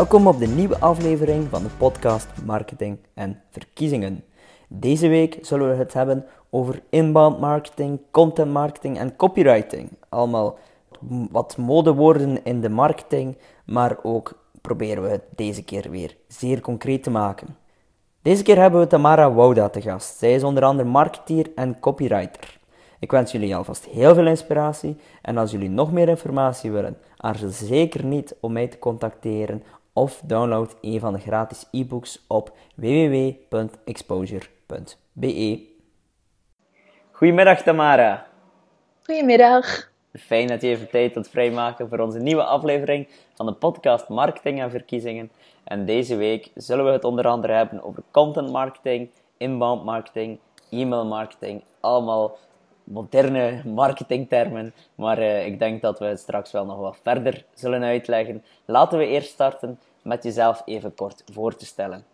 Welkom op de nieuwe aflevering van de podcast Marketing en Verkiezingen. Deze week zullen we het hebben over inbound marketing, content marketing en copywriting. Allemaal wat modewoorden in de marketing, maar ook proberen we het deze keer weer zeer concreet te maken. Deze keer hebben we Tamara Wouda te gast. Zij is onder andere marketeer en copywriter. Ik wens jullie alvast heel veel inspiratie en als jullie nog meer informatie willen, aarzel zeker niet om mij te contacteren of download een van de gratis e-books op www.exposure.be. Goedemiddag Tamara. Goedemiddag. Fijn dat je even tijd wilt vrijmaken voor onze nieuwe aflevering van de podcast Marketing en Verkiezingen. En deze week zullen we het onder andere hebben over content marketing, inbound marketing, e-mail marketing. Allemaal moderne marketingtermen, maar uh, ik denk dat we het straks wel nog wat verder zullen uitleggen. Laten we eerst starten met jezelf even kort voor te stellen.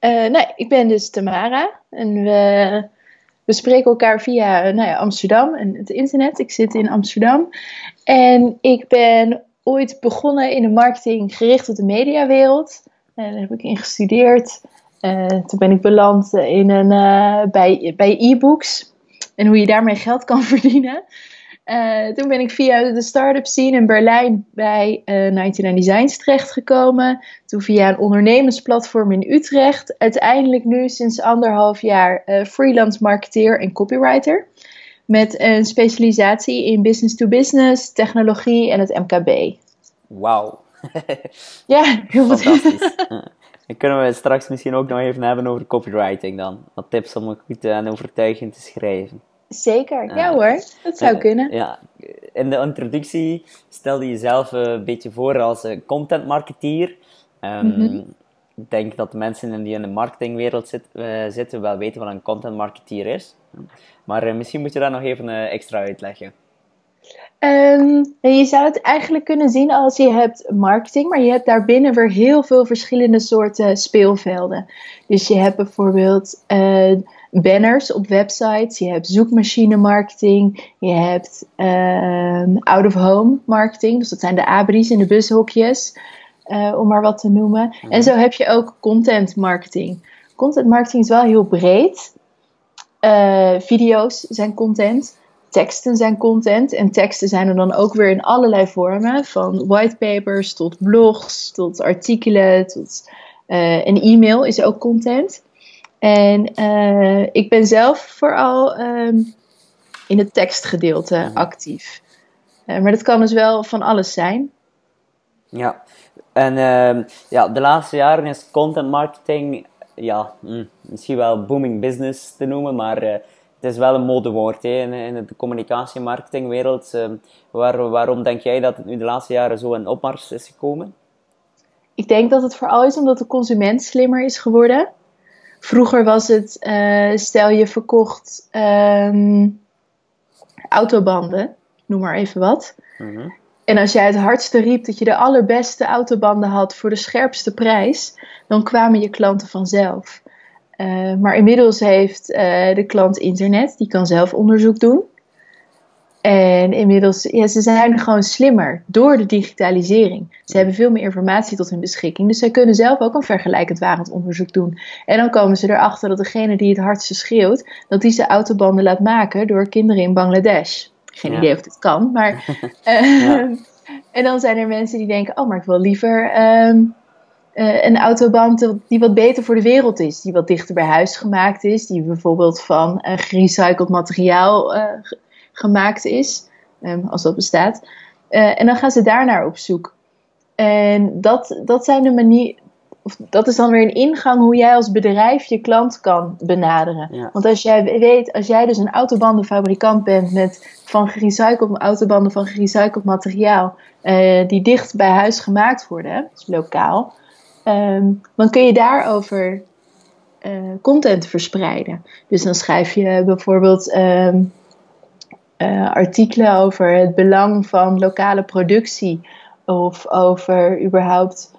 Uh, ik ben dus Tamara en we, we spreken elkaar via nou ja, Amsterdam en het internet. Ik zit in Amsterdam en ik ben ooit begonnen in de marketing gericht op de mediawereld. En daar heb ik in gestudeerd. Toen ben ik beland in een, bij, bij e-books en hoe je daarmee geld kan verdienen. Uh, toen ben ik via de start-up scene in Berlijn bij uh, eh, 99 Designs terechtgekomen. Toen via een ondernemersplatform in Utrecht. Uiteindelijk nu sinds anderhalf jaar uh, freelance marketeer en copywriter. Met een specialisatie in business-to-business, technologie en het MKB. Wauw. ja, heel fantastisch. Dan kunnen we straks misschien ook nog even hebben over copywriting dan. Wat tips om goed en overtuigend te schrijven. Zeker, ja hoor, dat zou kunnen. Ja, in de introductie stelde je jezelf een beetje voor als content marketeer. Um, Ik denk dat de mensen die in de marketingwereld zit, uh, zitten wel weten wat een content marketeer is. Maar uh, misschien moet je dat nog even uh, extra uitleggen. Um, je zou het eigenlijk kunnen zien als je hebt marketing, maar je hebt daarbinnen weer heel veel verschillende soorten speelvelden. Dus je hebt bijvoorbeeld uh, banners op websites, je hebt zoekmachine marketing, je hebt uh, out-of-home marketing, dus dat zijn de abris in de bushokjes, uh, om maar wat te noemen. En mhm. zo heb je ook content marketing. Content marketing is wel heel breed. Uh, video's zijn content teksten zijn content. En teksten zijn er dan ook weer in allerlei vormen. Van whitepapers tot blogs, tot artikelen, tot uh, een e-mail is ook content. En uh, ik ben zelf vooral um, in het tekstgedeelte mhm. actief. Uh, maar dat kan dus wel van alles zijn. Ja, en uh, ja, de laatste jaren is content marketing ja, mm, misschien wel booming business te noemen, maar het is wel een modewoord hè, in, in de communicatie- en marketingwereld. Uh, waar, waarom denk jij dat het nu de laatste jaren zo in opmars is gekomen? Ik denk dat het vooral is omdat de consument slimmer is geworden. Vroeger was het, uh, stel je verkocht um, autobanden, noem maar even wat. Mhm. En als jij het hardste riep dat je de allerbeste autobanden had voor de scherpste prijs, dan kwamen je klanten vanzelf. Uh, maar inmiddels heeft uh, de klant internet, die kan zelf onderzoek doen. En inmiddels, ja, ze zijn gewoon slimmer door de digitalisering. Ze hebben veel meer informatie tot hun beschikking. Dus zij kunnen zelf ook een vergelijkend warend onderzoek doen. En dan komen ze erachter dat degene die het hardste schreeuwt, dat die zijn autobanden laat maken door kinderen in Bangladesh. Geen idee of dit kan, maar. Uh, ja. En dan zijn er mensen die denken: oh, maar ik wil liever. Uh, uh, een autoband die wat beter voor de wereld is. Die wat dichter bij huis gemaakt is. Die bijvoorbeeld van uh, gerecycled materiaal uh, gemaakt is. Um, als dat bestaat. en dan gaan ze daarnaar op zoek. En dat, dat zijn de manier. Of dat is dan weer een ingang hoe jij als bedrijf je klant kan benaderen. Ja. Want als jij weet, als jij dus een autobandenfabrikant bent met van gerecycled autobanden van gerecycled materiaal, die dicht bij huis gemaakt worden, dus lokaal, um, dan kun je daarover uh, content verspreiden. Dus dan schrijf je bijvoorbeeld um, uh, artikelen over het belang van lokale productie. Of over überhaupt.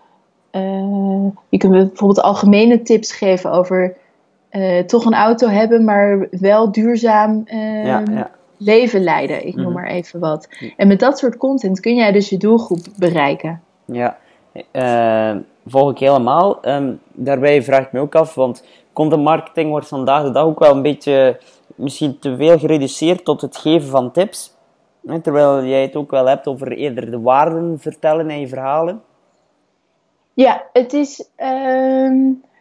Uh, je kunt bijvoorbeeld algemene tips geven over toch een auto hebben, maar wel duurzaam ja, ja. leven leiden. Ik noem mhm. maar even wat. En met dat soort content kun jij dus je doelgroep bereiken. Ja, uh, volg ik helemaal. Um, daarbij vraag ik me ook af, want content marketing wordt vandaag de dag ook wel een beetje misschien te veel gereduceerd tot het geven van tips. Terwijl jij het ook wel hebt over eerder de waarden vertellen in je verhalen. Ja, het is.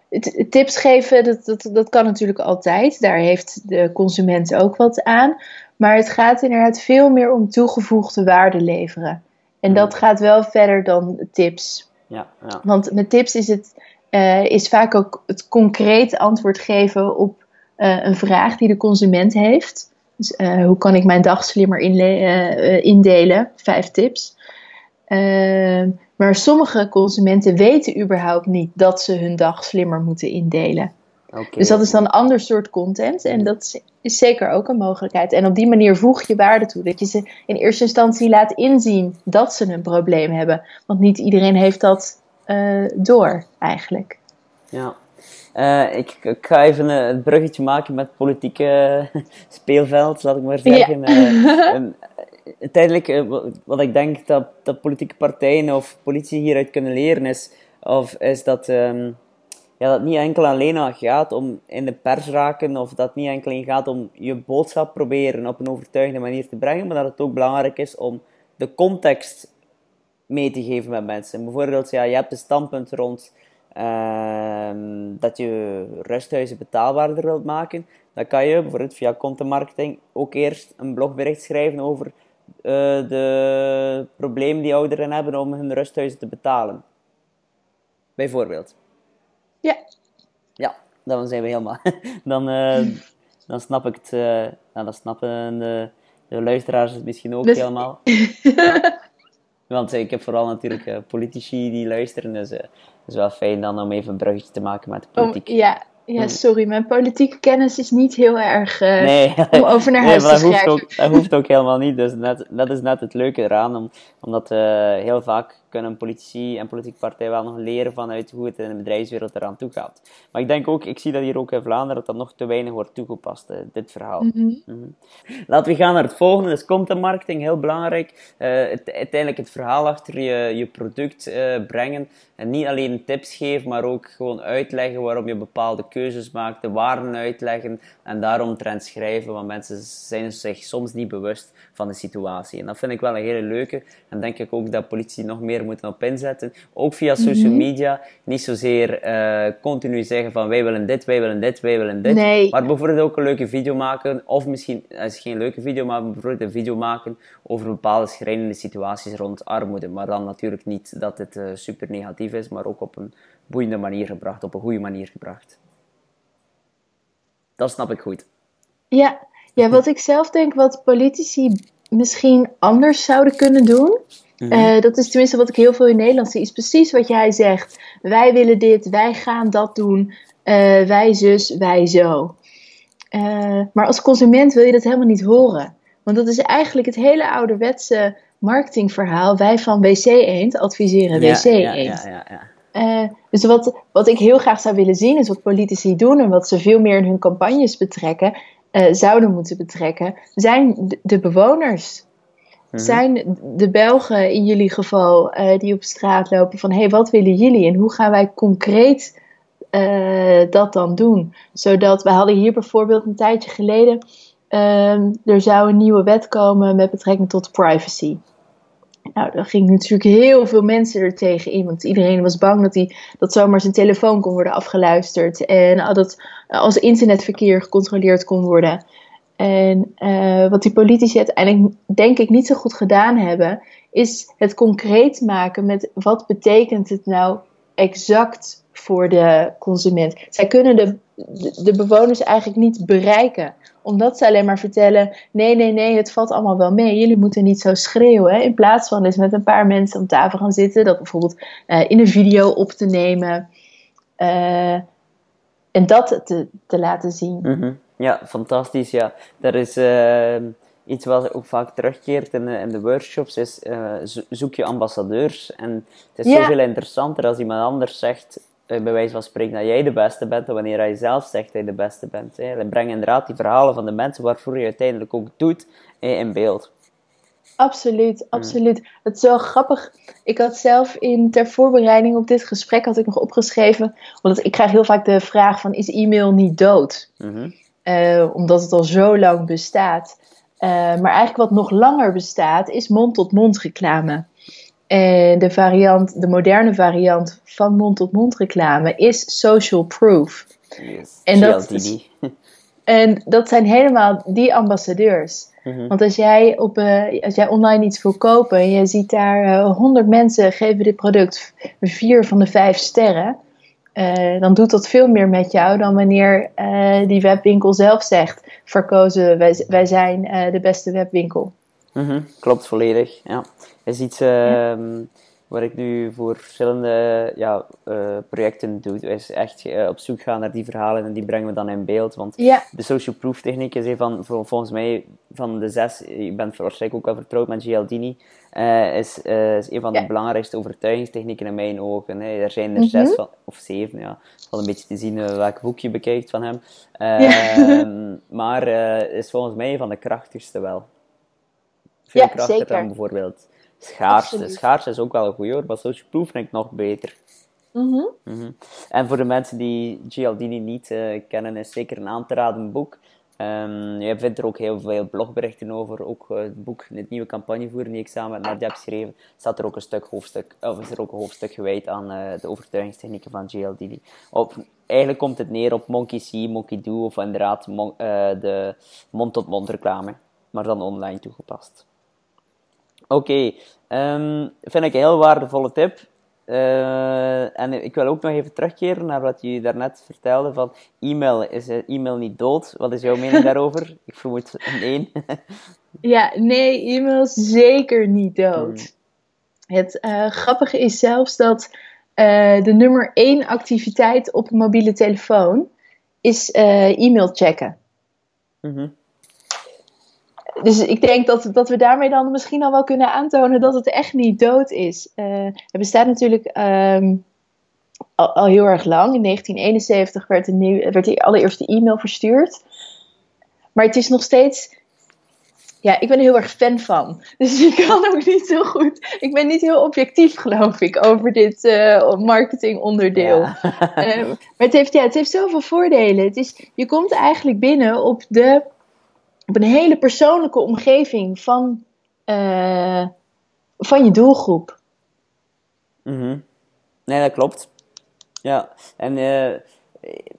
Het, tips geven, dat, dat, dat kan natuurlijk altijd. Daar heeft de consument ook wat aan. Maar het gaat inderdaad veel meer om toegevoegde waarde leveren. En hmm. dat gaat wel verder dan tips. Ja, ja. Want met tips is het uh, is vaak ook het concreet antwoord geven op uh, een vraag die de consument heeft. Dus uh, hoe kan ik mijn dag slimmer indelen? Vijf tips. Ehm, maar sommige consumenten weten überhaupt niet dat ze hun dag slimmer moeten indelen. Okay. Dus dat is dan een ander soort content en dat is zeker ook een mogelijkheid. En op die manier voeg je waarde toe. Dat je ze in eerste instantie laat inzien dat ze een probleem hebben. Want niet iedereen heeft dat uh, door eigenlijk. Ja. Uh, ik, ik, ga even uh, het bruggetje maken met politieke speelveld, laat ik maar zeggen. Ja. Um, uiteindelijk, wat ik denk dat, dat politieke partijen of politie hieruit kunnen leren is, of, is dat, um, ja, dat niet enkel alleen gaat om in de pers raken, of dat niet enkel gaat om je boodschap proberen op een overtuigende manier te brengen, maar dat het ook belangrijk is om de context mee te geven met mensen. Bijvoorbeeld, ja, je hebt een standpunt rond uh, dat je rusthuizen betaalbaarder wilt maken. Dan kan je bijvoorbeeld via content marketing ook eerst een blogbericht schrijven over uh, de problemen die ouderen hebben om hun rusthuizen te betalen. Bijvoorbeeld. Ja. Ja, dan zijn we helemaal. dan, uh, dan snap ik het. Uh, nou, dan snappen de, de luisteraars het misschien ook dus... helemaal. Want ik heb vooral natuurlijk uh, politici die luisteren, dus uh, het is wel fijn dan om even een bruggetje te maken met de politiek. Ja, ja, hmm. sorry, mijn politieke kennis is niet heel erg uh, nee. om over naar huis nee, te schrijven. Dat hoeft, ook, dat hoeft ook helemaal niet, dus net, dat is net het leuke eraan, om, omdat heel vaak kunnen politici en politieke partijen wel nog leren vanuit hoe het in de bedrijfswereld eraan toe gaat. Maar ik denk ook, ik zie dat hier ook in Vlaanderen, dat dat nog te weinig wordt toegepast, dit verhaal. Mhm. Mhm. Laten we gaan naar het volgende, dus content marketing, heel belangrijk. Uh, het, uiteindelijk het verhaal achter je, je product uh, brengen. En niet alleen tips geven, maar ook gewoon uitleggen waarom je bepaalde keuzes maakt, de waarden uitleggen en daarom trend schrijven, want mensen zijn zich soms niet bewust van de situatie. En dat vind ik wel een hele leuke. En denk ik ook dat politie nog meer moeten op inzetten. Ook via social mhm. media. Niet zozeer uh, continu zeggen van wij willen dit, wij willen dit, wij willen dit. Nee. Maar bijvoorbeeld ook een leuke video maken. Of misschien, als geen leuke video, maar bijvoorbeeld een video maken over bepaalde schrijnende situaties rond armoede. Maar dan natuurlijk niet dat het uh, super negatief is, maar ook op een boeiende manier gebracht, op een goede manier gebracht. Dat snap ik goed. Ja, ja, wat ik zelf denk, wat politici misschien anders zouden kunnen doen. Mhm. Eh, dat is tenminste wat ik heel veel in Nederland zie. Is precies wat jij zegt. Wij willen dit, wij gaan dat doen. Uh, wij zus, wij zo. Uh, maar als consument wil je dat helemaal niet horen. Want dat is eigenlijk het hele ouderwetse marketingverhaal. Wij van WC Eend adviseren WC Eend. Ja, ja, ja, dus wat, wat ik heel graag zou willen zien, is wat politici doen en wat ze veel meer in hun campagnes betrekken, zouden moeten betrekken, zijn de, bewoners. Mhm. Zijn de Belgen in jullie geval uh, die op straat lopen van hé, hey, wat willen jullie en hoe gaan wij concreet uh, dat dan doen? Zodat we hadden hier bijvoorbeeld een tijdje geleden, ehm, er zou een nieuwe wet komen met betrekking tot privacy. Nou, daar ging natuurlijk heel veel mensen er tegen in. Want iedereen was bang dat, hij, dat zomaar zijn telefoon kon worden afgeluisterd. En dat als internetverkeer gecontroleerd kon worden. En uh, wat die politici uiteindelijk denk ik niet zo goed gedaan hebben, is het concreet maken met wat betekent het nou exact voor de consument. Zij kunnen de, de bewoners eigenlijk niet bereiken omdat ze alleen maar vertellen: nee, nee, nee, het valt allemaal wel mee. Jullie moeten niet zo schreeuwen. In plaats van eens met een paar mensen om tafel gaan zitten, dat bijvoorbeeld uh, in een video op te nemen. Uh, en dat te, te laten zien. Mm. Ja, fantastisch. Ja. Dat is uh, iets wat ook vaak terugkeert in de, in de workshops, is zoek je ambassadeurs. En het is ja. zoveel interessanter als iemand anders zegt eh, bij wijze van spreken dat jij de beste bent, dan wanneer hij zelf zegt dat hij de beste bent. Hè. breng inderdaad die verhalen van de mensen waarvoor je uiteindelijk ook doet in beeld. Absoluut, absoluut. Het is wel grappig. Ik had zelf in ter voorbereiding op dit gesprek had ik nog opgeschreven, want ik krijg heel vaak de vraag van is e-mail niet dood? Mhm. Eh, omdat het al zo lang bestaat. Eh, maar eigenlijk wat nog langer bestaat is mond-tot-mond reclame. En de variant, de moderne variant van mond-tot-mond reclame is social proof. Yes. En dat is- En dat zijn helemaal die ambassadeurs. Mhm. Want als jij, op, eh, als jij online iets wil kopen en je ziet daar 100 mensen geven dit product vier van de vijf sterren, eh, dan doet dat veel meer met jou dan wanneer eh, die webwinkel zelf zegt: verkozen, wij, wij zijn eh, de beste webwinkel. Mhm, Klopt volledig. Ja. is iets ehm, waar ik nu voor verschillende ja, projecten doe. Is echt op zoek gaan naar die verhalen en die brengen we dan in beeld. Want Ja, de social proof techniek is een van, vol- volgens mij, van de zes, je bent waarschijnlijk ook wel vertrouwd met Gialdini, eh, is, eh, is een van de Ja. belangrijkste overtuigingstechnieken in mijn ogen. Hè. Er zijn er Mhm. zes van, of zeven, ja. Valt een beetje te zien eh, welk boek je bekijkt van hem. Ja. Ehm, maar is volgens mij van de krachtigste wel. Veel Ja, krachtiger zeker. dan bijvoorbeeld schaarste. Absoluut. Schaarste is ook wel een goeie hoor, maar social proof vind ik nog beter. Mhm. Mhm. En voor de mensen die Gialdini niet kennen, is zeker een aan te raden boek. Ehm, je vindt er ook heel veel blogberichten over. Ook eh, het boek, het nieuwe campagnevoer die ik samen met Nadia heb geschreven, staat er ook een stuk hoofdstuk, of is er ook een hoofdstuk gewijd aan eh, de overtuigingstechnieken van Gialdini. Op, eigenlijk komt het neer op Monkey See, Monkey Do, of inderdaad eh, de mond-tot-mond reclame, maar dan online toegepast. Oké, ehm, vind ik een heel waardevolle tip. Eh, en ik wil ook nog even terugkeren naar wat je daarnet vertelde van e-mail. Is eh, e-mail niet dood? Wat is jouw mening daarover? Ik vermoed nee. ja nee, e-mail is zeker niet dood. Het eh, grappige is zelfs dat de nummer één activiteit op een mobiele telefoon is e-mail checken. Mhm. Dus ik denk dat, dat we daarmee dan misschien al wel kunnen aantonen dat het echt niet dood is. Eh het bestaat natuurlijk ehm, al, al heel erg lang. In 1971 werd de, nieuw, werd de allereerste e-mail verstuurd. Maar het is nog steeds. Ja, ik ben er heel erg fan van. Dus ik kan ook niet zo goed. Ik ben niet heel objectief, geloof ik, over dit eh marketingonderdeel. Ja. Eh, maar het heeft, ja, het heeft zoveel voordelen. Het is, je komt eigenlijk binnen op, de, op een hele persoonlijke omgeving van, eh, van je doelgroep. Mhm. Nee, dat klopt. Ja, en eh,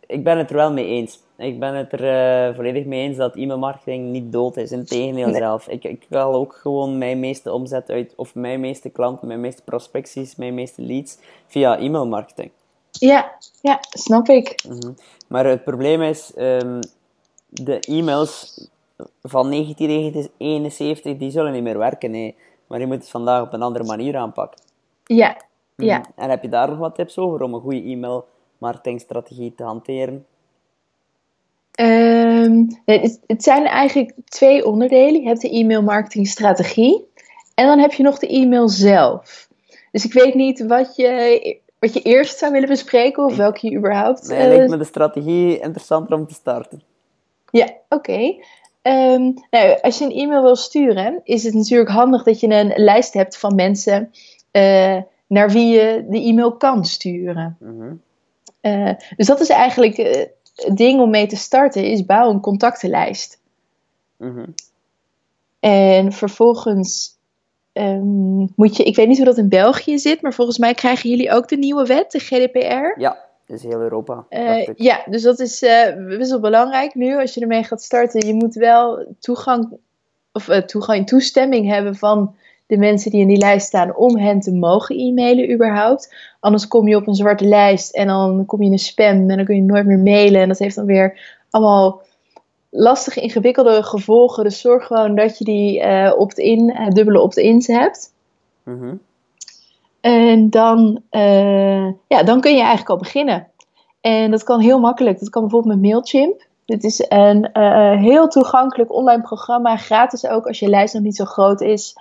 ik ben het er wel mee eens. Ik ben het er eh, volledig mee eens dat e-mailmarketing niet dood is. Integendeel Nee. zelf. Ik, ik haal ook gewoon mijn meeste omzet uit, of mijn meeste klanten, mijn meeste prospecties, mijn meeste leads via e-mailmarketing. Ja, ja, snap ik. Mhm. Maar het probleem is, ehm, de e-mails van 1971, die zullen niet meer werken. Nee. Maar je moet het vandaag op een andere manier aanpakken. Ja, ja. Mhm. En heb je daar nog wat tips over om een goede e-mail-marketingstrategie te hanteren? Ehm, nee, het, het zijn eigenlijk twee onderdelen. Je hebt de e-mail marketing strategie en dan heb je nog de e-mail zelf. Dus ik weet niet wat je, wat je eerst zou willen bespreken of welke je überhaupt... Nee, eh, lijkt me de strategie interessanter om te starten. Ja, oké. Ehm, nou, als je een e-mail wil sturen, is het natuurlijk handig dat je een lijst hebt van mensen eh, naar wie je de e-mail kan sturen. Mhm. Eh, dus dat is eigenlijk eh, het ding om mee te starten, is bouw een contactenlijst. Mhm. En vervolgens ehm, moet je, ik weet niet hoe dat in België zit, maar volgens mij krijgen jullie ook de nieuwe wet, de GDPR. Ja, is heel Europa. Eh, ja, dus dat is eh, best wel belangrijk nu als je ermee gaat starten. Je moet wel toegang of eh, toegang, toestemming hebben van de mensen die in die lijst staan om hen te mogen e-mailen überhaupt. Anders kom je op een zwarte lijst en dan kom je in een spam en dan kun je nooit meer mailen. En dat heeft dan weer allemaal lastige, ingewikkelde gevolgen. Dus zorg gewoon dat je die eh, opt-in, eh, dubbele opt-ins hebt. Mhm. En dan, eh, ja, dan kun je eigenlijk al beginnen. En dat kan heel makkelijk. Dat kan bijvoorbeeld met Mailchimp. Dit is een eh, heel toegankelijk online programma, gratis ook als je lijst nog niet zo groot is.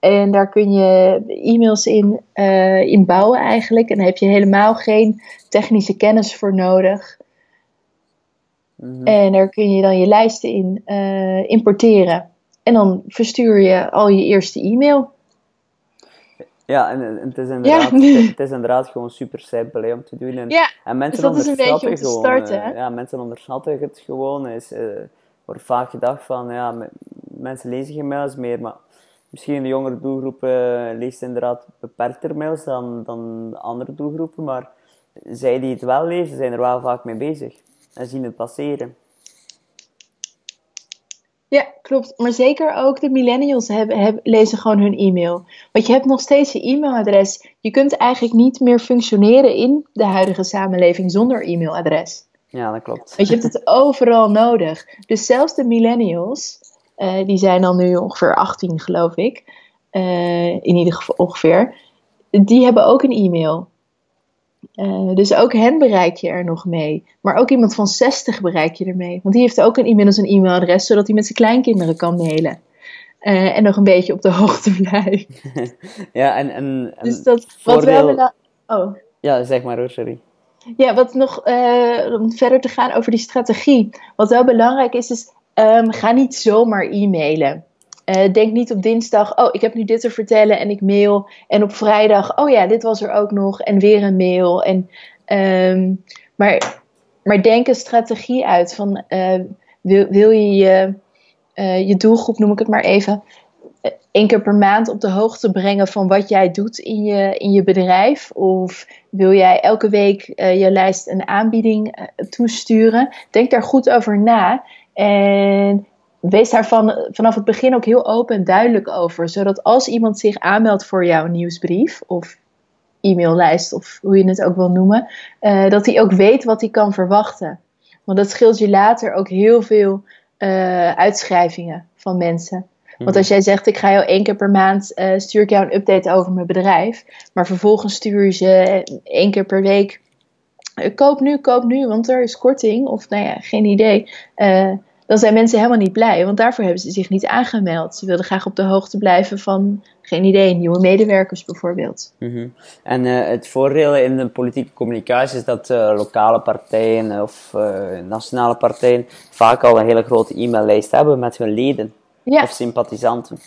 En daar kun je e-mails in, eh, in bouwen eigenlijk. En daar heb je helemaal geen technische kennis voor nodig. Mhm. En daar kun je dan je lijsten in importeren. En dan verstuur je al je eerste e-mail. Ja, en, en het, is inderdaad, Ja. het is inderdaad gewoon super simpel hè, om te doen. En, Ja, en mensen dus dat is een beetje onderschatten om te gewoon, starten, eh, ja, mensen onderschatten het gewoon. Is, eh, wordt vaak gedacht van, ja, me- mensen lezen geen mails meer, maar misschien de jongere doelgroep eh, leest inderdaad beperkter mails dan, dan de andere doelgroepen, maar zij die het wel lezen, zijn er wel vaak mee bezig en zien het passeren. Ja, klopt. Maar zeker ook de millennials hebben, hebben, lezen gewoon hun e-mail. Want je hebt nog steeds je e-mailadres. Je kunt eigenlijk niet meer functioneren in de huidige samenleving zonder e-mailadres. Ja, dat klopt. Want je hebt het overal nodig. Dus zelfs de millennials, eh, die zijn dan nu ongeveer 18 geloof ik, eh, in ieder geval ongeveer, die hebben ook een e-mail. Eh, dus ook hen bereik je er nog mee. Maar ook iemand van 60 bereik je ermee. Want die heeft ook een, inmiddels een e-mailadres, zodat hij met zijn kleinkinderen kan mailen. Eh, en nog een beetje op de hoogte blijft. Ja, en, en, en Dus dat, wat wel voordeel- bela- Oh. Ja, zeg maar hoor, sorry. Ja, wat nog eh, om verder te gaan over die strategie. Wat wel belangrijk is, is ehm, ga niet zomaar e-mailen. Eh, denk niet op dinsdag, oh, ik heb nu dit te vertellen en ik mail. En op vrijdag, oh ja, dit was er ook nog en weer een mail. En, ehm, maar, maar denk een strategie uit van, eh, wil, wil je je, eh, je doelgroep, noem ik het maar even, één keer per maand op de hoogte brengen van wat jij doet in je, in je bedrijf? Of wil jij elke week je lijst een aanbieding toesturen? Denk daar goed over na. En wees daar van, vanaf het begin ook heel open en duidelijk over. Zodat als iemand zich aanmeldt voor jouw nieuwsbrief of e-maillijst of hoe je het ook wil noemen, eh, dat hij ook weet wat hij kan verwachten. Want dat scheelt je later ook heel veel eh, uitschrijvingen van mensen. Want als jij zegt, ik ga jou één keer per maand, eh, stuur ik jou een update over mijn bedrijf. Maar vervolgens stuur je ze één keer per week, koop nu, koop nu, want er is korting. Of nou ja, geen idee. Eh, dan zijn mensen helemaal niet blij, want daarvoor hebben ze zich niet aangemeld. Ze wilden graag op de hoogte blijven van, geen idee, nieuwe medewerkers bijvoorbeeld. Mhm. En eh, het voordeel in de politieke communicatie is dat eh, lokale partijen of eh, nationale partijen vaak al een hele grote e-maillijst hebben met hun leden Ja, of sympathisanten.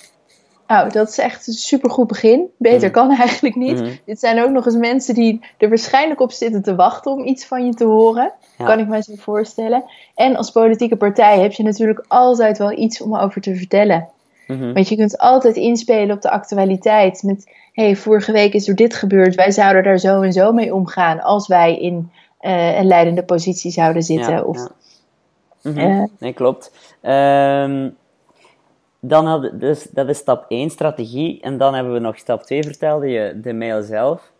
Nou, dat is echt een supergoed begin. Beter Mhm. kan eigenlijk niet. Mhm. Dit zijn ook nog eens mensen die er waarschijnlijk op zitten te wachten om iets van je te horen. Ja. Kan ik me zo voorstellen. En als politieke partij heb je natuurlijk altijd wel iets om over te vertellen. Mhm. Want je kunt altijd inspelen op de actualiteit. Met, hey, vorige week is er dit gebeurd. Wij zouden daar zo en zo mee omgaan als wij in eh, een leidende positie zouden zitten. Ja, of, ja. Mhm. eh, Nee, klopt. Ehm, dan hadden, dus dat is stap 1, strategie. En dan hebben we nog stap 2, vertelde je, de mail zelf.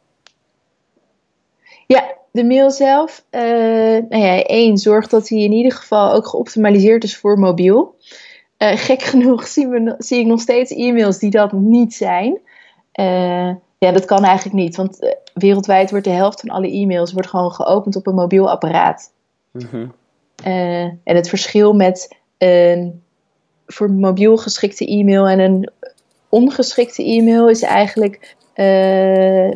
Ja, de mail zelf. eh nou ja, één, zorg dat hij in ieder geval ook geoptimaliseerd is voor mobiel. Eh, gek genoeg zien we, zie ik nog steeds e-mails die dat niet zijn. Eh, ja, dat kan eigenlijk niet, want wereldwijd wordt de helft van alle e-mails wordt gewoon geopend op een mobiel apparaat. Mhm. En het verschil met een voor mobiel geschikte e-mail en een ongeschikte e-mail is eigenlijk. eh,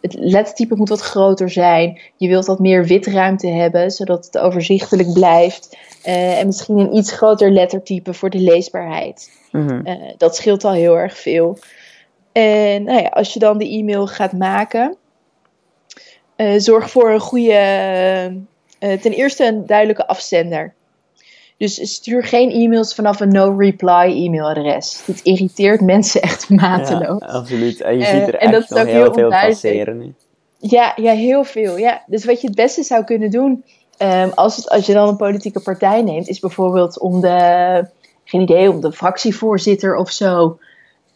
het lettertype moet wat groter zijn. Je wilt wat meer witruimte hebben, zodat het overzichtelijk blijft. Eh, en misschien een iets groter lettertype voor de leesbaarheid. Mhm. Eh, dat scheelt al heel erg veel. En nou ja, als je dan de e-mail gaat maken, zorg voor een goede, ten eerste een duidelijke afzender. Dus stuur geen e-mails vanaf een no-reply e-mailadres. Dit irriteert mensen echt mateloos. Ja, absoluut. En je Eh, ziet er echt nog heel veel passeren. nu. Ja, ja, heel veel. Ja. Dus wat je het beste zou kunnen doen, ehm, als, het, als je dan een politieke partij neemt, is bijvoorbeeld om de, geen idee, om de fractievoorzitter of zo.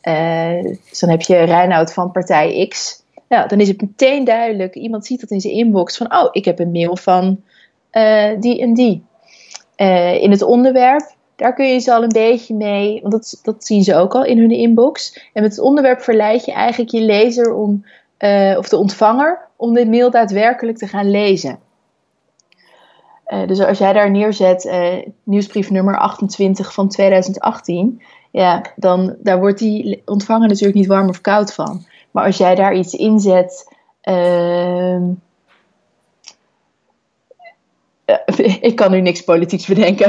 Eh, dus dan heb je Reinoud van partij X. Nou, dan is het meteen duidelijk. Iemand ziet dat in zijn inbox van, oh, ik heb een mail van eh, die en die. Eh, in het onderwerp, daar kun je ze al een beetje mee, want dat, dat zien ze ook al in hun inbox. En met het onderwerp verleid je eigenlijk je lezer om eh, of de ontvanger om de mail daadwerkelijk te gaan lezen. Eh, dus als jij daar neerzet, eh, nieuwsbrief nummer 28 van 2018, ja, dan daar wordt die ontvanger natuurlijk niet warm of koud van. Maar als jij daar iets inzet, ehm, eh, ik kan nu niks politieks bedenken.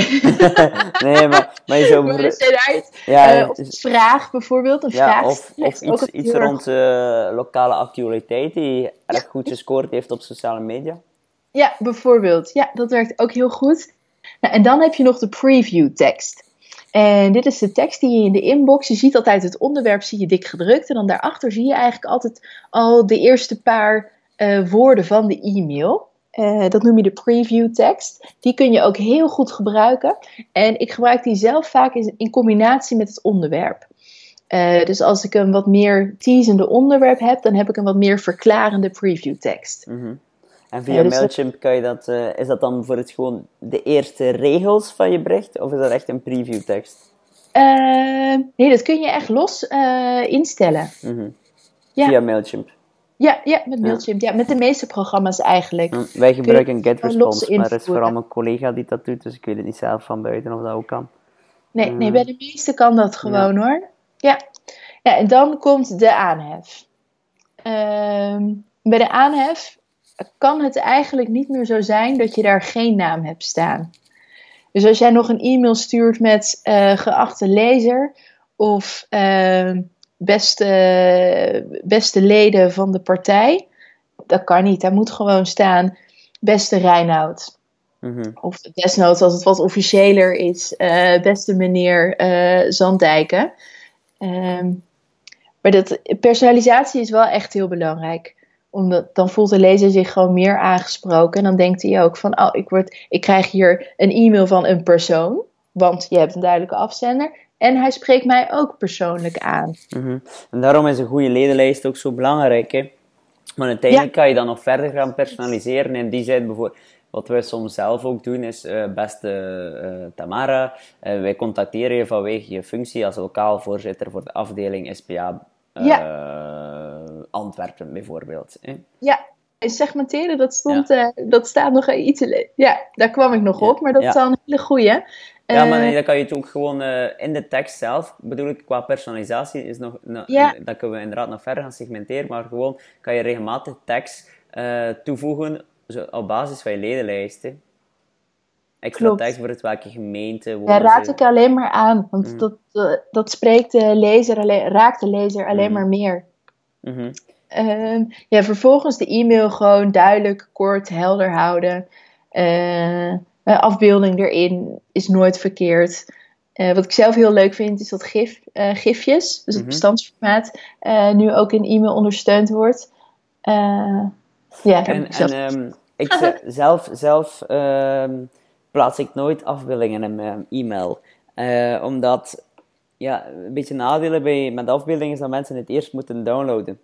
nee, maar, maar je Ja, eh, of een vraag bijvoorbeeld, een ja, vraag. of, iets, iets erg rond eh, lokale actualiteit die erg goed gescoord heeft op sociale media. Ja, bijvoorbeeld. Ja, dat werkt ook heel goed. Nou, en dan heb je nog de preview tekst. En dit is de tekst die je in de inbox, je ziet altijd het onderwerp, zie je dik gedrukt. En dan daarachter zie je eigenlijk altijd al de eerste paar eh, woorden van de e-mail. Eh, dat noem je de preview tekst. Die kun je ook heel goed gebruiken. En ik gebruik die zelf vaak in, in combinatie met het onderwerp. Eh, dus als ik een wat meer teasende onderwerp heb, dan heb ik een wat meer verklarende preview tekst. Mhm. En via Ja, dus dat- Mailchimp kan je dat, eh, is dat dan voor het gewoon de eerste regels van je bericht, of is dat echt een preview tekst? Eh, nee, dat kun je echt los eh, instellen. Mhm. Ja. Via Mailchimp. Ja, ja, met Mailchimp. Ja, met de meeste programma's eigenlijk. Hm, Wij gebruiken los GetResponse, maar er is vooral mijn collega die dat doet, dus ik weet het niet zelf van buiten of dat ook kan. Nee, nee, Mm. bij de meeste kan dat gewoon hoor. Ja. ja, en dan komt de aanhef. Ehm, bij de aanhef kan het eigenlijk niet meer zo zijn dat je daar geen naam hebt staan. Dus als jij nog een e-mail stuurt met eh, geachte lezer of ehm, beste, beste leden van de partij, dat kan niet. Daar moet gewoon staan beste Reinoud. Mhm. Of desnoods als het wat officiëler is, eh, beste meneer eh, Zandijken. Ehm, maar dat, personalisatie is wel echt heel belangrijk. Omdat dan voelt de lezer zich gewoon meer aangesproken. En dan denkt hij ook van, oh, ik, word, ik krijg hier een e-mail van een persoon. Want je hebt een duidelijke afzender. En hij spreekt mij ook persoonlijk aan. Mhm. En daarom is een goede ledenlijst ook zo belangrijk. Hè? Maar uiteindelijk kan je dan nog verder gaan personaliseren. In die zin bijvoorbeeld, wat wij soms zelf ook doen, is eh, beste eh, Tamara, eh, wij contacteren je vanwege je functie als lokaal voorzitter voor de afdeling SPA Antwerpen bijvoorbeeld. Hè? Ja, segmenteren, dat, stond, dat staat nog iets. Ja, daar kwam ik nog Ja, op, maar dat is al een hele goeie. Ja, maar Eh, nee, dan kan je het ook gewoon eh, in de tekst zelf, bedoel ik, qua personalisatie, is nog, no- Ja. dan kunnen we inderdaad nog verder gaan segmenteren, maar gewoon kan je regelmatig tekst eh, toevoegen zo, op basis van je ledenlijst. Hè. Extra Klopt. tekst voor het welke gemeente Ja, wonen raad ik alleen maar aan, want Mhm. dat, dat spreekt de lezer alleen, raakt de lezer alleen Mhm. maar meer. Mhm. Ehm, ja, vervolgens de e-mail gewoon duidelijk, kort, helder houden. Eh, een afbeelding erin is nooit verkeerd. Eh, wat ik zelf heel leuk vind, is dat gif, eh, gifjes, dus het Mhm. bestandsformaat, eh, nu ook in e-mail ondersteund wordt. Eh, ja, daar heb En, ik zelf- en ehm, ik ze- zelf, zelf ehm, plaats ik nooit afbeeldingen in mijn e-mail. Eh, omdat, ja, een beetje nadelen bij, met afbeeldingen is dat mensen het eerst moeten downloaden.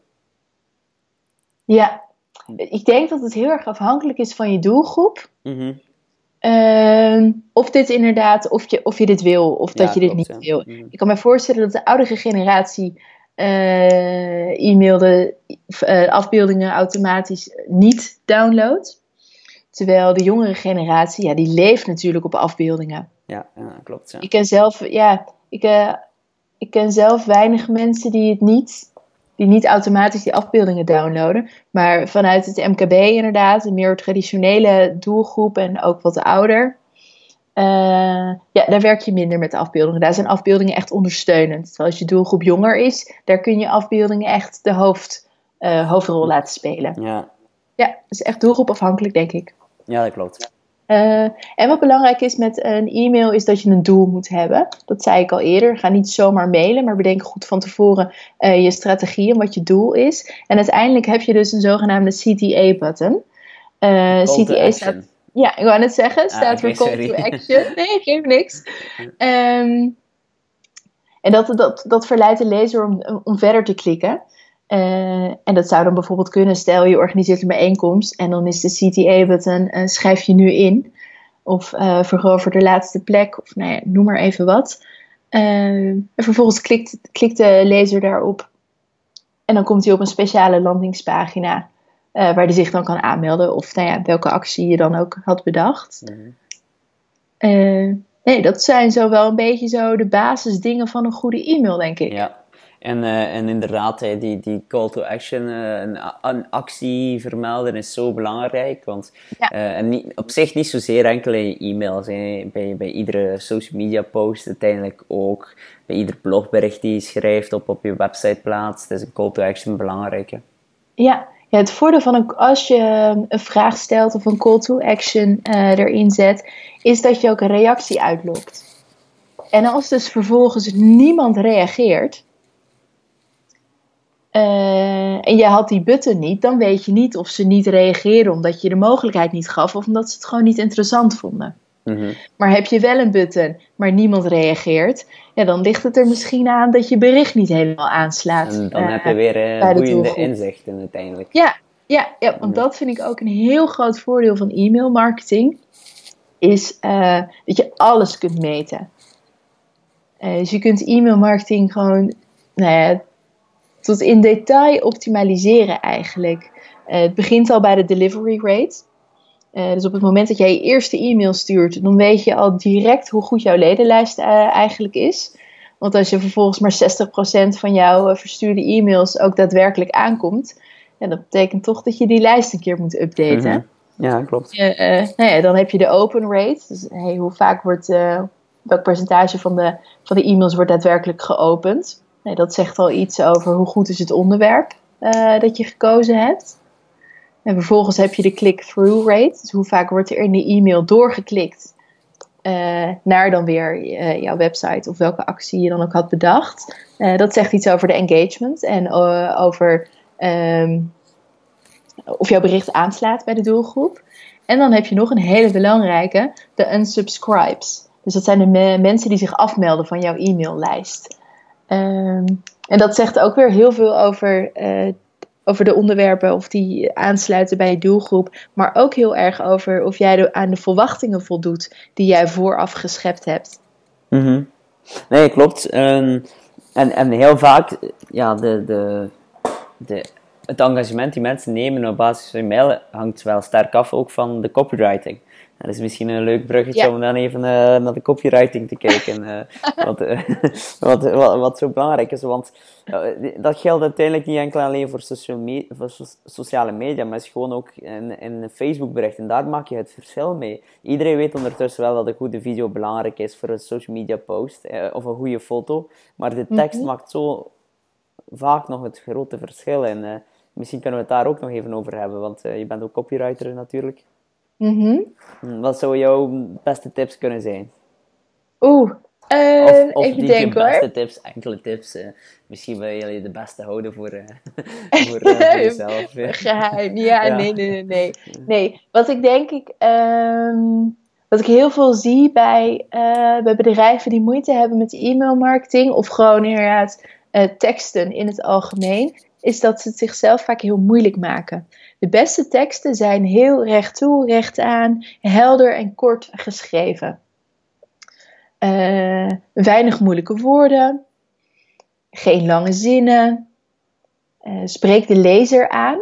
ja, ik denk dat het heel erg afhankelijk is van je doelgroep. Mhm. Ehm, of dit inderdaad, of je, of je dit wil, of dat je dit klopt, niet ja. wil. Mhm. Ik kan me voorstellen dat de oudere generatie eh e-mail de eh, afbeeldingen automatisch niet downloadt. Terwijl de jongere generatie, ja, die leeft natuurlijk op afbeeldingen. Ja, ja, klopt. Ik ken zelf, ja, ik, eh, ik ken zelf weinig mensen die het niet, die niet automatisch die afbeeldingen downloaden. Maar vanuit het MKB inderdaad, een meer traditionele doelgroep en ook wat ouder. eh, ja, daar werk je minder met afbeeldingen. Daar zijn afbeeldingen echt ondersteunend. Terwijl als je doelgroep jonger is, daar kun je afbeeldingen echt de hoofd, eh, hoofdrol laten spelen. Ja, Ja, dat is echt doelgroepafhankelijk, denk ik. ja, dat klopt. Eh, en wat belangrijk is met een e-mail is dat je een doel moet hebben. Dat zei ik al eerder. Ga niet zomaar mailen, maar bedenk goed van tevoren eh, je strategie en wat je doel is. En uiteindelijk heb je dus een zogenaamde CTA-button. Call to CTA staat, ja, ik wou net zeggen, staat oké, voor Call to Action. Nee, geeft niks. Ehm, en dat, dat, dat verleidt de lezer om, om verder te klikken. Eh, en dat zou dan bijvoorbeeld kunnen, stel je organiseert een bijeenkomst en dan is de CTA-button, eh, schrijf je nu in. Of eh verover de laatste plek, of nou ja, noem maar even wat. En vervolgens klikt, klikt de lezer daarop. En dan komt hij op een speciale landingspagina. waar hij zich dan kan aanmelden. Of nou ja, welke actie je dan ook had bedacht. Mhm. Nee, dat zijn zo wel een beetje zo de basisdingen van een goede e-mail, denk ik. Ja. En, uh, en inderdaad, die, die call to action, uh, een, een, actie vermelden is zo belangrijk. Want ja. uh, en niet, op zich niet zozeer enkele e-mails. Hè. Bij, bij iedere social media post uiteindelijk ook. Bij ieder blogbericht die je schrijft op, op je website plaatst. is een call to action belangrijk. Hè. Ja, ja, het voordeel van een, als je een vraag stelt of een call to action erin zet, is dat je ook een reactie uitlokt. En als dus vervolgens niemand reageert, uh, en je had die button niet, dan weet je niet of ze niet reageren omdat je de mogelijkheid niet gaf of omdat ze het gewoon niet interessant vonden. Mm Maar heb je wel een button, maar niemand reageert, ja, dan ligt het er misschien aan dat je bericht niet helemaal aanslaat. En dan uh, heb je weer uh, boeiende inzichten uiteindelijk. Ja, ja, ja want mm dat vind ik ook een heel groot voordeel van e-mail marketing. Is dat je alles kunt meten. dus je kunt e-mail marketing gewoon nou ja, tot in detail optimaliseren eigenlijk. Uh, het begint al bij de delivery rate. Uh, dus op het moment dat jij je eerste e-mail stuurt, dan weet je al direct hoe goed jouw ledenlijst uh, eigenlijk is. Want als je vervolgens maar 60% van jouw verstuurde e-mails ook daadwerkelijk aankomt, ja, dat betekent toch dat je die lijst een keer moet updaten. Mm -hmm. Ja, klopt. nou ja, dan heb je de open rate. Dus hey, hoe vaak wordt, welk percentage van de, van de e-mails wordt daadwerkelijk geopend? Nee, dat zegt al iets over hoe goed is het onderwerp uh, dat je gekozen hebt. En vervolgens heb je de click-through rate. Dus hoe vaak wordt er in de e-mail doorgeklikt uh, naar dan weer uh, jouw website of welke actie je dan ook had bedacht. dat zegt iets over de engagement en over um, of jouw bericht aanslaat bij de doelgroep. En dan heb je nog een hele belangrijke, de unsubscribes. Dus dat zijn de me mensen die zich afmelden van jouw e-maillijst. Um, en dat zegt ook weer heel veel over, uh, over de onderwerpen of die aansluiten bij je doelgroep. Maar ook heel erg over of jij aan de verwachtingen voldoet die jij vooraf geschept hebt. Mm. Nee, klopt. En, en heel vaak, ja, de, de, de, het engagement die mensen nemen op basis van mail hangt wel sterk af ook van de copywriting. Dat is misschien een leuk bruggetje om dan even uh, naar de copywriting te kijken. Uh, wat, uh, wat, wat, wat, zo belangrijk is. Want dat geldt uiteindelijk niet enkel alleen voor, social me voor so sociale media, maar is gewoon ook in, in Facebook berichten. Daar maak je het verschil mee. Iedereen weet ondertussen wel dat een goede video belangrijk is voor een social media post of een goede foto. Maar de tekst mm -hmm. maakt zo vaak nog het grote verschil. En misschien kunnen we het daar ook nog even over hebben, want je bent ook copywriter natuurlijk. Mm -hmm. Wat zou jouw beste tips kunnen zijn? Oeh, uh, of, of beste hoor. tips, enkele tips. Uh, misschien wil jullie de beste houden voor, uh, voor, voor jezelf. Geheim, ja, ja, Nee, nee, nee, nee. Nee, wat ik denk ik... Um, wat ik heel veel zie bij, bij bedrijven die moeite hebben met e-mailmarketing... of gewoon inderdaad teksten in het algemeen... is dat ze het zichzelf vaak heel moeilijk maken. De beste teksten zijn heel recht toe, recht aan, helder en kort geschreven. Uh, weinig moeilijke woorden, geen lange zinnen. Uh, spreek de lezer aan,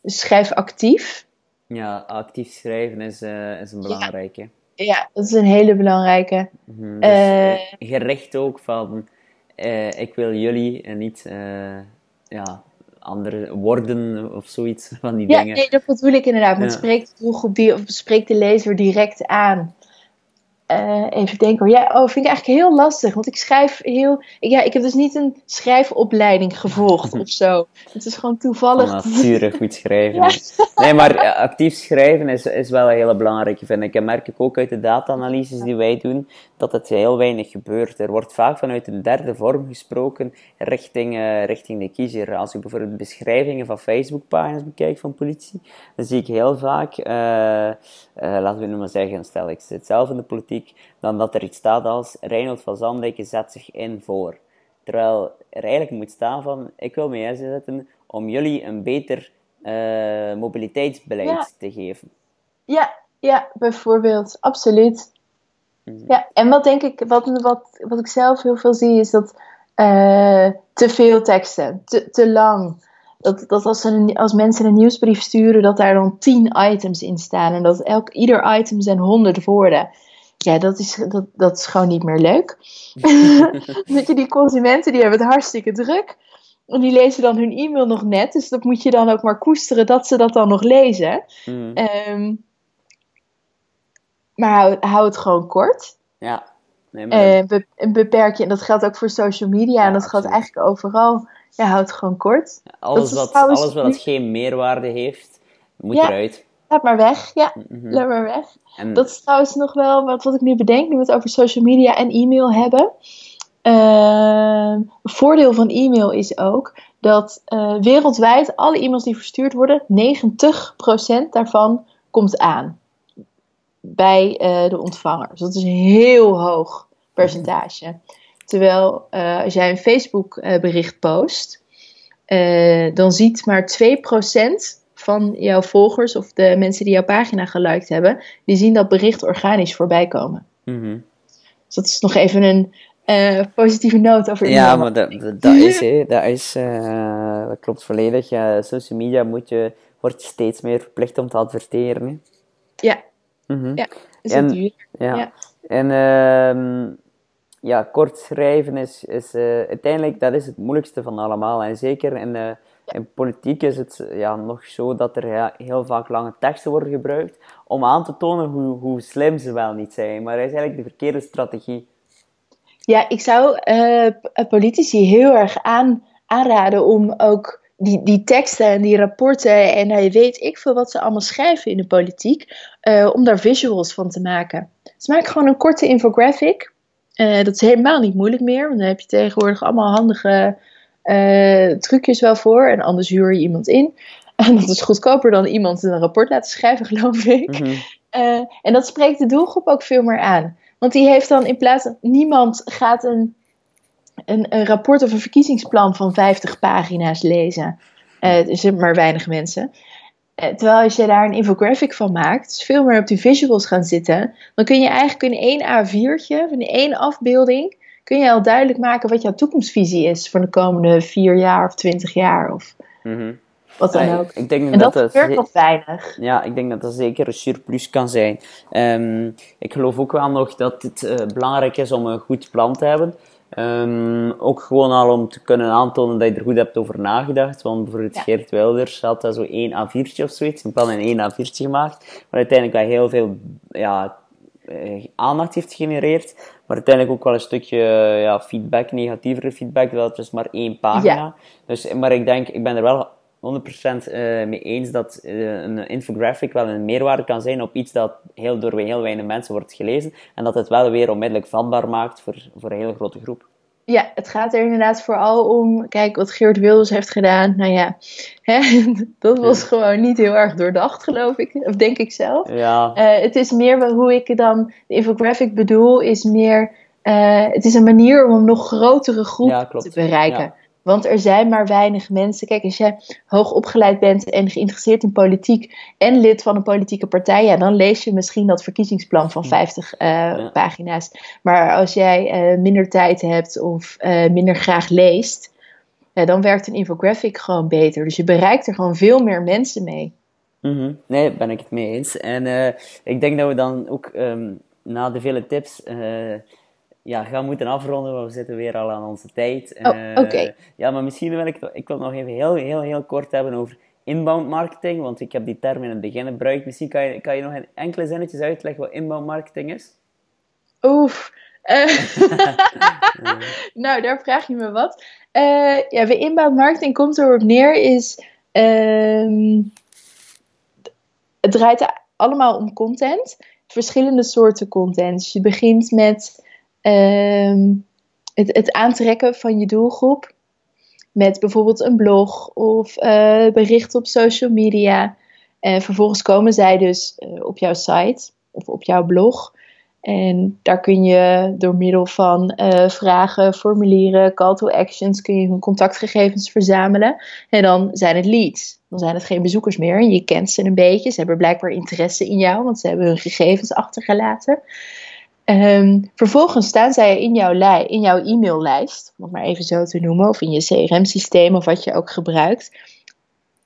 dus schrijf actief. Ja, actief schrijven is, uh, is een belangrijke. Ja. ja. dat is een hele belangrijke. Mm, dus, gericht ook van, ik wil jullie en niet ja, andere woorden of zoiets van die ja, dingen. Nee, dat bedoel ik inderdaad. Ja. spreekt de doelgroep die, of spreekt de lezer direct aan. Uh, even denken. Ja, oh, vind ik eigenlijk heel lastig. Want ik schrijf heel. Ja, ik heb dus niet een schrijfopleiding gevolgd of zo. Het is gewoon toevallig. Nature goed schrijven. ja. Nee, maar actief schrijven is, is wel een hele belangrijke, vind ik. En merk ik ook uit de data-analyses die wij doen, dat het heel weinig gebeurt. Er wordt vaak vanuit een derde vorm gesproken richting, uh, richting de kiezer. Als ik bijvoorbeeld beschrijvingen van Facebook-pagina's bekijk van politie, dan zie ik heel vaak, uh, laten we nu maar zeggen, stel ik zit zelf in de politiek, dan dat er iets staat als Reinhold van Zandijken zet zich in voor. Terwijl er eigenlijk moet staan van, ik wil mij inzetten om jullie een beter uh, mobiliteitsbeleid ja. te geven. Ja, ja, bijvoorbeeld, absoluut. Mm. Ja, en wat denk ik, wat, wat, wat ik zelf heel veel zie, is dat uh, te veel teksten, te, te lang. Dat, dat als, een, als mensen een nieuwsbrief sturen, dat daar dan tien items in staan. En dat elk, ieder item zijn honderd woorden Ja, dat is, dat, dat is gewoon niet meer leuk. dat je die consumenten, die hebben het hartstikke druk. En die lezen dan hun e-mail nog net. Dus dat moet je dan ook maar koesteren dat ze dat dan nog lezen. Mhm. Ehm, maar hou, hou het gewoon kort. Ja. Nee, maar Eh, beperk je, en dat geldt ook voor social media. Ja, en dat geldt eigenlijk overal. Ja, hou het gewoon kort. alles, wat, alles wat geen meerwaarde heeft, moet Ja. eruit. Laat maar weg. Ja, Mhm. laat maar weg. En, Dat is trouwens nog wel wat, wat ik nu bedenk, nu we het over social media en e-mail hebben. Een voordeel van e-mail is ook dat eh, wereldwijd alle e-mails die verstuurd worden, 90% daarvan komt aan bij eh, de ontvanger. Dus dat is een heel hoog percentage. Terwijl eh, als jij een Facebook bericht post, dan ziet maar 2% van jouw volgers of de mensen die jouw pagina geliked hebben, die zien dat bericht organisch voorbij komen. Mhm. Dus dat is nog even een eh, positieve noot over Ja, maar dat, dat, is, hè, dat, is eh, dat klopt volledig. Ja, social media moet je, wordt je steeds meer verplicht om te adverteren. Ja, Mhm. Ja. is En- het duur? Ja. Ja. En ehm, ja, kort schrijven is, is eh, uiteindelijk dat is het moeilijkste van allemaal. En zeker in, in politiek is het ja, nog zo dat er ja, heel vaak lange teksten worden gebruikt om aan te tonen hoe, hoe slim ze wel niet zijn. Maar dat is eigenlijk de verkeerde strategie. Ja, ik zou eh, p- politici heel erg aan, aanraden om ook die, die teksten en die rapporten en je weet ik veel wat ze allemaal schrijven in de politiek, eh, om daar visuals van te maken. Dus maak gewoon een korte infographic. Eh, dat is helemaal niet moeilijk meer, want dan heb je tegenwoordig allemaal handige eh, trucjes wel voor. En anders huur je iemand in. En dat is goedkoper dan iemand een rapport laten schrijven, geloof ik. Mhm. Eh, en dat spreekt de doelgroep ook veel meer aan. Want die heeft dan in plaats van niemand gaat een, een, een rapport of een verkiezingsplan van 50 pagina's lezen. Eh er zijn maar weinig mensen. Terwijl als je daar een infographic van maakt, dus veel meer op die visuals gaan zitten, dan kun je eigenlijk in één A4'tje, van één afbeelding, kun je al duidelijk maken wat jouw toekomstvisie is voor de komende vier jaar of twintig jaar of Mhm. wat dan Ja, ook. ik, denk En dat dat gebeurt nog weinig. Ja, ik denk dat dat zeker een surplus kan zijn. Ehm, ik geloof ook wel nog dat het eh, belangrijk is om een goed plan te hebben. Ehm, ook gewoon al om te kunnen aantonen dat je er goed hebt over nagedacht. Want bijvoorbeeld Ja. Geert Wilders had dat zo één A4'tje of zoiets, een plan in één A4'tje gemaakt. Maar uiteindelijk wel heel veel ja, aandacht heeft gegenereerd. Maar uiteindelijk ook wel een stukje eh, ja, feedback, negatievere feedback. Dat is maar één pagina. Ja. Dus, maar ik denk, ik ben er wel 100% eh, mee eens dat eh, een infographic wel een meerwaarde kan zijn op iets dat heel, door heel weinig mensen wordt gelezen. En dat het wel weer onmiddellijk vatbaar maakt voor, voor een hele grote groep. Ja, het gaat er inderdaad vooral om. Kijk, wat Geert Wilders heeft gedaan. Nou ja, hè, dat was gewoon niet heel erg doordacht, geloof ik. Of denk ik zelf. Ja, Eh, het is meer hoe ik dan de infographic bedoel, is meer. eh, het is een manier om een nog grotere groep Ja, te bereiken. Want er zijn maar weinig mensen. Kijk, als je hoog opgeleid bent en geïnteresseerd in politiek en lid van een politieke partij, ja, dan lees je misschien dat verkiezingsplan van 50 eh, Ja. pagina's. Maar als jij eh, minder tijd hebt of eh, minder graag leest, dan werkt een infographic gewoon beter. Dus je bereikt er gewoon veel meer mensen mee. Mhm. Nee, daar ben ik het mee eens. En ik denk dat we dan ook ehm, na de vele tips ja, gaan moeten afronden, want we zitten weer al aan onze tijd. Oh, Eh, oké. Ja, maar misschien wil ik, ik wil het nog even heel, heel, heel kort hebben over inbound marketing, want ik heb die term in het begin gebruikt. Misschien kan je, kan je nog in enkele zinnetjes uitleggen wat inbound marketing is? Oef. Eh, nou, daar vraag je me wat. Eh, ja, bij inbound marketing komt erop neer is... ehm, het draait allemaal om content. Verschillende soorten content. Dus je begint met ehm, het, het aantrekken van je doelgroep. Met bijvoorbeeld een blog of eh berichten op social media. En vervolgens komen zij dus eh, op jouw site of op jouw blog. En daar kun je door middel van eh, vragen, formulieren, call to actions, kun je hun contactgegevens verzamelen. En dan zijn het leads. Dan zijn het geen bezoekers meer. Je kent ze een beetje. Ze hebben blijkbaar interesse in jou, want ze hebben hun gegevens achtergelaten. Ehm, vervolgens staan zij in jouw, lij- in jouw e-maillijst, om het maar even zo te noemen, of in je CRM-systeem of wat je ook gebruikt.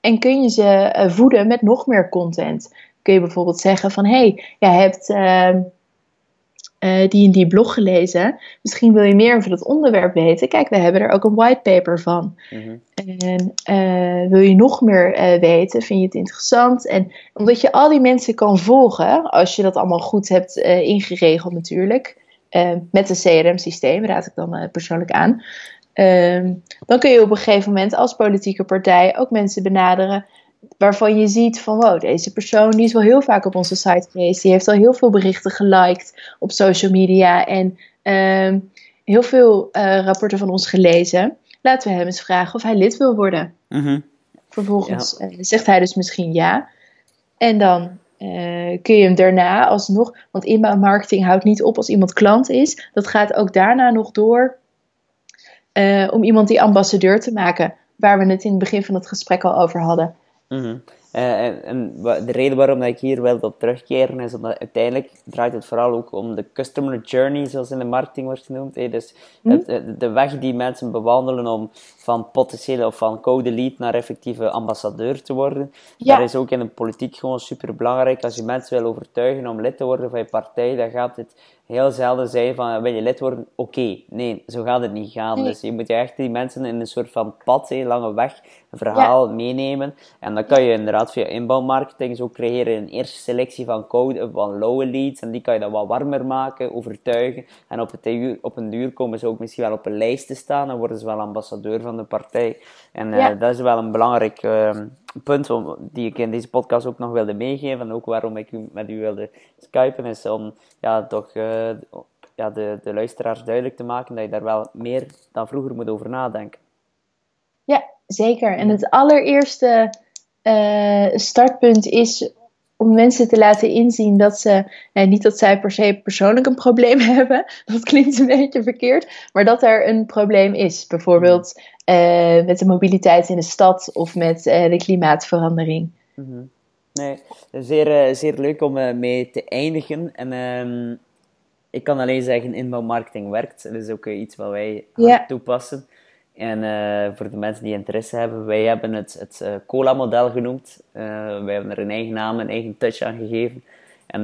En kun je ze eh, voeden met nog meer content. Kun je bijvoorbeeld zeggen van, hé, hey, jij hebt... ehm, uh, die en die blog gelezen. Misschien wil je meer over dat onderwerp weten. Kijk, we hebben er ook een whitepaper van. Mhm. En uh, wil je nog meer uh, weten? Vind je het interessant? En omdat je al die mensen kan volgen, als je dat allemaal goed hebt ingeregeld natuurlijk, met een CRM-systeem, raad ik dan persoonlijk aan. Ehm, dan kun je op een gegeven moment als politieke partij ook mensen benaderen waarvan je ziet van wow, deze persoon die is wel heel vaak op onze site geweest. Die heeft al heel veel berichten geliked op social media en uh, heel veel uh, rapporten van ons gelezen. Laten we hem eens vragen of hij lid wil worden. Mm Vervolgens uh, zegt hij dus misschien ja. En dan uh, kun je hem daarna alsnog, want inbound marketing houdt niet op als iemand klant is. Dat gaat ook daarna nog door om iemand die ambassadeur te maken. Waar we het in het begin van het gesprek al over hadden. Mm-hmm. Eh, en, de reden waarom ik hier wil op terugkeren is omdat uiteindelijk draait het vooral ook om de customer journey, zoals in de marketing wordt genoemd. Dus mhm. de weg die mensen bewandelen om van potentiële of van code lead naar effectieve ambassadeur te worden. Ja. Dat is ook in de politiek gewoon super belangrijk. Als je mensen wil overtuigen om lid te worden van je partij, dan gaat het heel zelden zijn van wil je lid worden? Oké, nee, zo gaat het niet gaan. Dus je moet echt die mensen in een soort van pad, een lange weg, een verhaal meenemen. En dan kan je inderdaad via inbound marketing zo creëren een eerste selectie van code, van lowe leads. En die kan je dan wat warmer maken, overtuigen. En op, het op een duur komen ze ook misschien wel op een lijst te staan. Dan worden ze wel ambassadeur van de partij. En uh, dat is wel een belangrijk uh, punt om, die ik in deze podcast ook nog wilde meegeven. En ook waarom ik u, met u wilde skypen, is om ja, toch uh, ja, de, de luisteraars duidelijk te maken dat je daar wel meer dan vroeger moet over nadenken. Ja, zeker. En het allereerste uh, startpunt is om mensen te laten inzien dat ze, nou, niet dat zij per se persoonlijk een probleem hebben, dat klinkt een beetje verkeerd, maar dat er een probleem is. Bijvoorbeeld uh, met de mobiliteit in de stad of met uh, de klimaatverandering. Mm -hmm. Nee, zeer, zeer leuk om mee te eindigen. En ehm, ik kan alleen zeggen, inbound marketing werkt. Dat is ook iets wat wij ja. toepassen. En uh, voor de mensen die interesse hebben, wij hebben het het uh, cola-model genoemd. Uh, wij hebben er een eigen naam, een eigen touch aan gegeven. En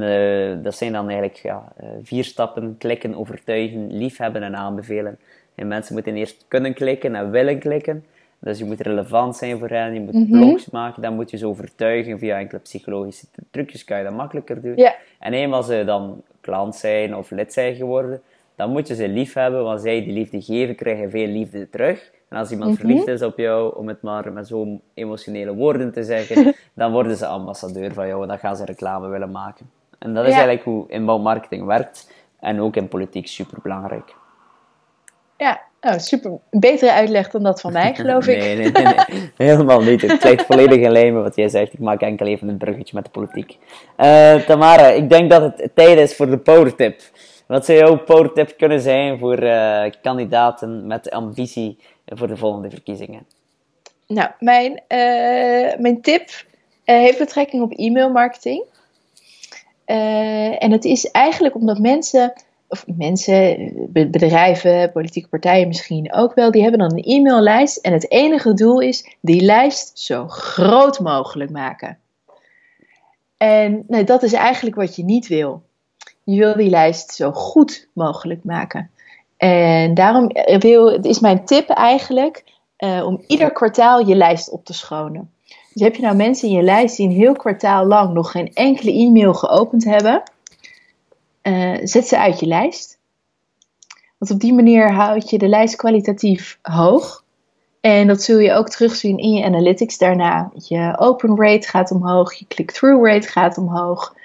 dat zijn dan eigenlijk ja, vier stappen: klikken, overtuigen, liefhebben en aanbevelen. En mensen moeten eerst kunnen klikken en willen klikken. Dus je moet relevant zijn voor hen, je moet mm blogs maken, dan moet je ze overtuigen via enkele psychologische trucjes, kan je dat makkelijker doen. Yeah. En eenmaal ze dan klant zijn of lid zijn geworden, dan moet je ze lief hebben, want zij die liefde geven, krijgen veel liefde terug. En als iemand mhm. verliefd is op jou, om het maar met zo'n emotionele woorden te zeggen, dan worden ze ambassadeur van jou en dan gaan ze reclame willen maken. En dat is eigenlijk hoe inbouwmarketing werkt en ook in politiek super belangrijk. Ja, oh, super. Betere uitleg dan dat van mij, geloof ik. nee, nee, nee, helemaal niet. Het lijkt volledig in lijn met wat jij zegt. Ik maak enkel even een bruggetje met de politiek. Uh, Tamara, ik denk dat het tijd is voor de power tip. Wat zou jouw powertip kunnen zijn voor uh, kandidaten met ambitie voor de volgende verkiezingen? Nou, mijn, uh, mijn tip uh, heeft betrekking op e-mailmarketing. en het is eigenlijk omdat mensen, of mensen, bedrijven, politieke partijen misschien ook wel, die hebben dan een e-maillijst. En het enige doel is die lijst zo groot mogelijk maken. En nou, dat is eigenlijk wat je niet wil je wil die lijst zo goed mogelijk maken. En daarom wil, is mijn tip eigenlijk uh, om ieder kwartaal je lijst op te schonen. Dus heb je nou mensen in je lijst die een heel kwartaal lang nog geen enkele e-mail geopend hebben, uh, zet ze uit je lijst. Want op die manier houd je de lijst kwalitatief hoog. En dat zul je ook terugzien in je analytics daarna. Je open rate gaat omhoog, je click-through rate gaat omhoog.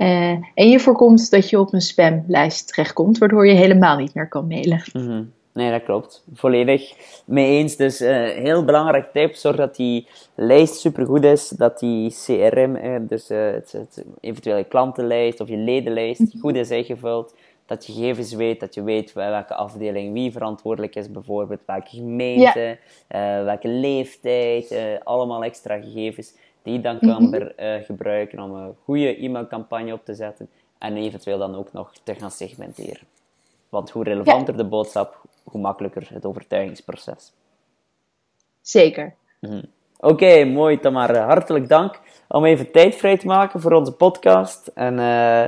Uh, en je voorkomt dat je op een spamlijst terechtkomt, waardoor je helemaal niet meer kan mailen. Mm Nee, dat klopt. Volledig mee eens. Dus uh, heel belangrijk tip: zorg dat die lijst supergoed is. Dat die CRM, uh, dus het, het, eventuele klantenlijst of je ledenlijst, mhm. goed is ingevuld. Dat je gegevens weet, dat je weet welke afdeling wie verantwoordelijk is, bijvoorbeeld welke gemeente, welke leeftijd, allemaal extra gegevens die dan kan mm gebruiken om een goede e-mailcampagne op te zetten en eventueel dan ook nog te gaan segmenteren. Want hoe relevanter de boodschap, hoe makkelijker het overtuigingsproces. Zeker. Mhm. Oké, mooi Tamara. Hartelijk dank om even tijd vrij te maken voor onze podcast. En uh,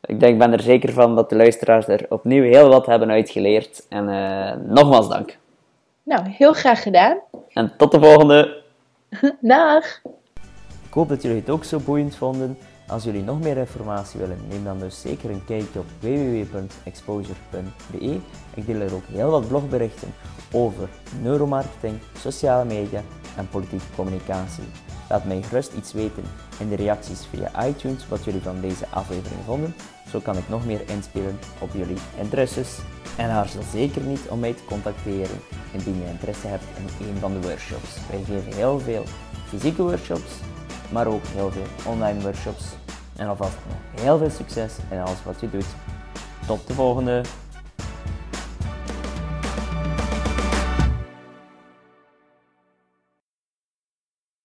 ik denk, ben er zeker van dat de luisteraars er opnieuw heel wat hebben uitgeleerd. En uh, nogmaals dank. Nou, heel graag gedaan. En tot de volgende. Dag. Ik hoop dat jullie het ook zo boeiend vonden. Als jullie nog meer informatie willen, neem dan dus zeker een kijkje op www.exposure.be. Ik deel er ook heel wat blogberichten over neuromarketing, sociale media en politieke communicatie. Laat mij gerust iets weten in de reacties via iTunes wat jullie van deze aflevering vonden. Zo kan ik nog meer inspelen op jullie interesses. En aarzel zeker niet om mij te contacteren indien je interesse hebt in een van de workshops. Wij geven heel veel fysieke workshops, maar ook heel veel online workshops. En alvast heel veel succes in alles wat je doet. Tot de volgende!